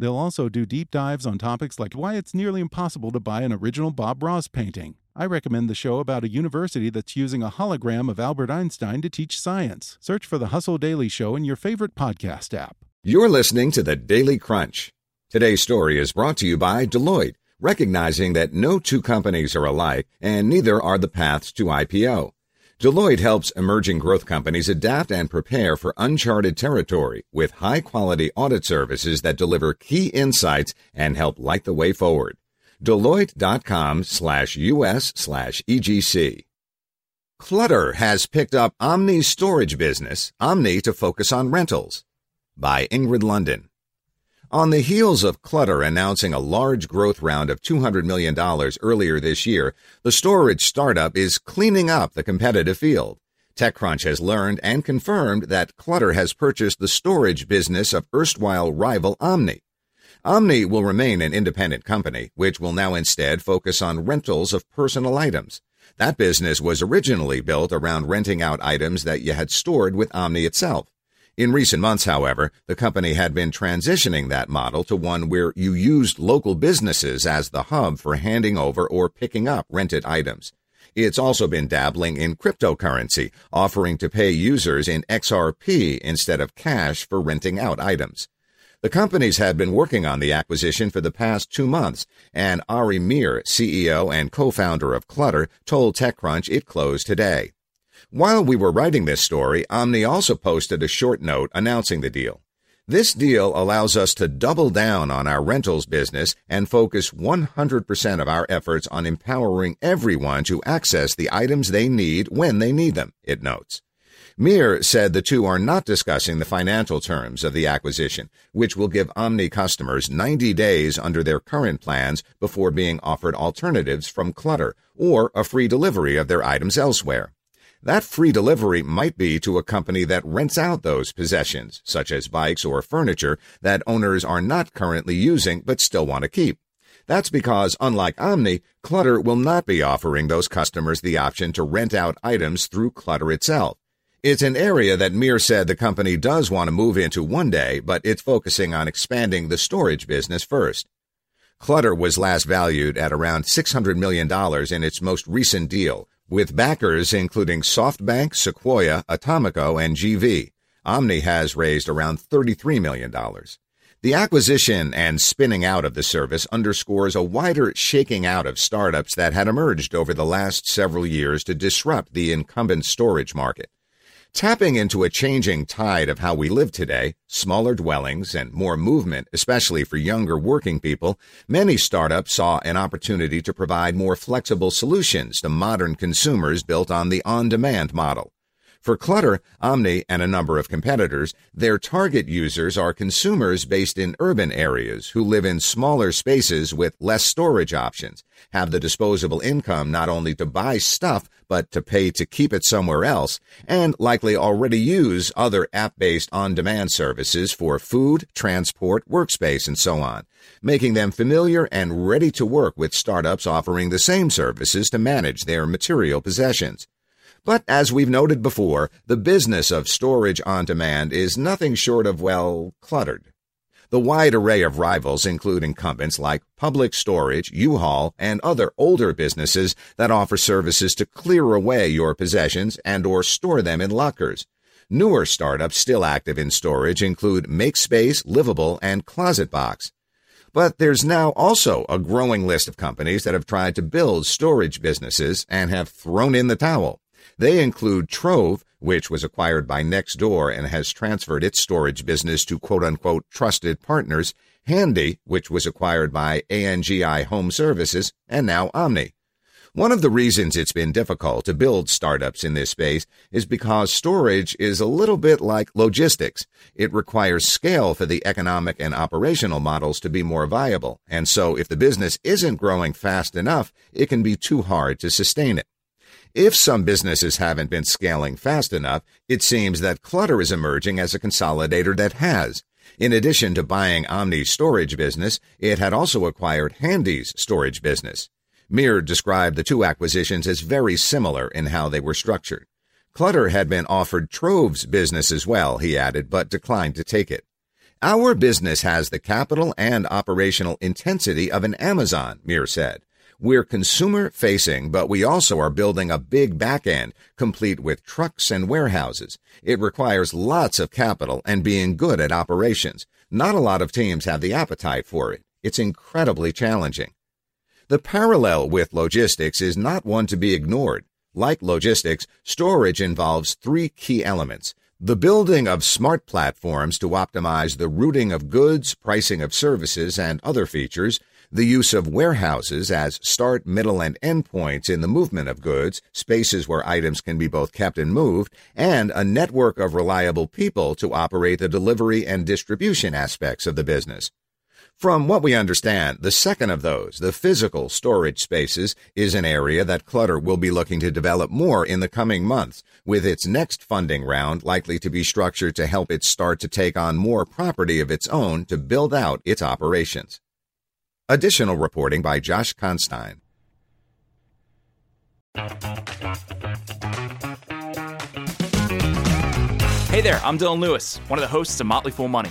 They'll also do deep dives on topics like why it's nearly impossible to buy an original Bob Ross painting. I recommend the show about a university that's using a hologram of Albert Einstein to teach science. Search for the Hustle Daily Show in your favorite podcast app. You're listening to the Daily Crunch. Today's story is brought to you by Deloitte, recognizing that no two companies are alike and neither are the paths to IPO. Deloitte helps emerging growth companies adapt and prepare for uncharted territory with high quality audit services that deliver key insights and help light the way forward. Deloitte.com slash US slash EGC. Clutter has picked up Omni's storage business, Omni to focus on rentals. By Ingrid Lunden. On the heels of Clutter announcing a large growth round of $200 million earlier this year, the storage startup is cleaning up the competitive field. TechCrunch has learned and confirmed that Clutter has purchased the storage business of erstwhile rival Omni. Omni will remain an independent company, which will now instead focus on rentals of personal items. That business was originally built around renting out items that you had stored with Omni itself. In recent months, however, the company had been transitioning that model to one where you used local businesses as the hub for handing over or picking up rented items. It's also been dabbling in cryptocurrency, offering to pay users in XRP instead of cash for renting out items. The companies had been working on the acquisition for the past two months, and Ari Mir, CEO and co-founder of Clutter, told TechCrunch it closed today. While we were writing this story, Omni also posted a short note announcing the deal. This deal allows us to double down on our rentals business and focus 100% of our efforts on empowering everyone to access the items they need when they need them, it notes. Mir said the two are not discussing the financial terms of the acquisition, which will give Omni customers 90 days under their current plans before being offered alternatives from Clutter or a free delivery of their items elsewhere. That free delivery might be to a company that rents out those possessions, such as bikes or furniture that owners are not currently using but still want to keep. That's because, unlike Omni, Clutter will not be offering those customers the option to rent out items through Clutter itself. It's an area that Mir said the company does want to move into one day, but it's focusing on expanding the storage business first. Clutter was last valued at around $600 million in its most recent deal, with backers including SoftBank, Sequoia, Atomico, and GV. Omni has raised around $33 million. The acquisition and spinning out of the service underscores a wider shaking out of startups that had emerged over the last several years to disrupt the incumbent storage market. Tapping into a changing tide of how we live today, smaller dwellings and more movement, especially for younger working people, many startups saw an opportunity to provide more flexible solutions to modern consumers built on the on-demand model. For Clutter, Omni, and a number of competitors, their target users are consumers based in urban areas who live in smaller spaces with less storage options, have the disposable income not only to buy stuff, but to pay to keep it somewhere else, and likely already use other app-based on-demand services for food, transport, workspace, and so on, making them familiar and ready to work with startups offering the same services to manage their material possessions. But as we've noted before, the business of storage on demand is nothing short of, well, cluttered. The wide array of rivals include incumbents like Public Storage, U-Haul, and other older businesses that offer services to clear away your possessions and or store them in lockers. Newer startups still active in storage include MakeSpace, Livible, and ClosetBox. But there's now also a growing list of companies that have tried to build storage businesses and have thrown in the towel. They include Trove, which was acquired by Nextdoor and has transferred its storage business to quote unquote trusted partners, Handy, which was acquired by ANGI Home Services, and now Omni. One of the reasons it's been difficult to build startups in this space is because storage is a little bit like logistics. It requires scale for the economic and operational models to be more viable. And so if the business isn't growing fast enough, it can be too hard to sustain it. If some businesses haven't been scaling fast enough, it seems that Clutter is emerging as a consolidator that has. In addition to buying Omni's storage business, it had also acquired Handy's storage business. Mir described the two acquisitions as very similar in how they were structured. Clutter had been offered Trove's business as well, he added, but declined to take it. Our business has the capital and operational intensity of an Amazon, Mir said. We're consumer facing, but we also are building a big back end, complete with trucks and warehouses. It requires lots of capital and being good at operations. Not a lot of teams have the appetite for it. It's incredibly challenging. The parallel with logistics is not one to be ignored. Like logistics, storage involves three key elements. The building of smart platforms to optimize the routing of goods, pricing of services, and other features, the use of warehouses as start, middle, and end points in the movement of goods, spaces where items can be both kept and moved, and a network of reliable people to operate the delivery and distribution aspects of the business. From what we understand, the second of those, the physical storage spaces, is an area that Clutter will be looking to develop more in the coming months, with its next funding round likely to be structured to help it start to take on more property of its own to build out its operations. Additional reporting by Josh Constine. Hey there, I'm Dylan Lewis, one of the hosts of Motley Fool Money.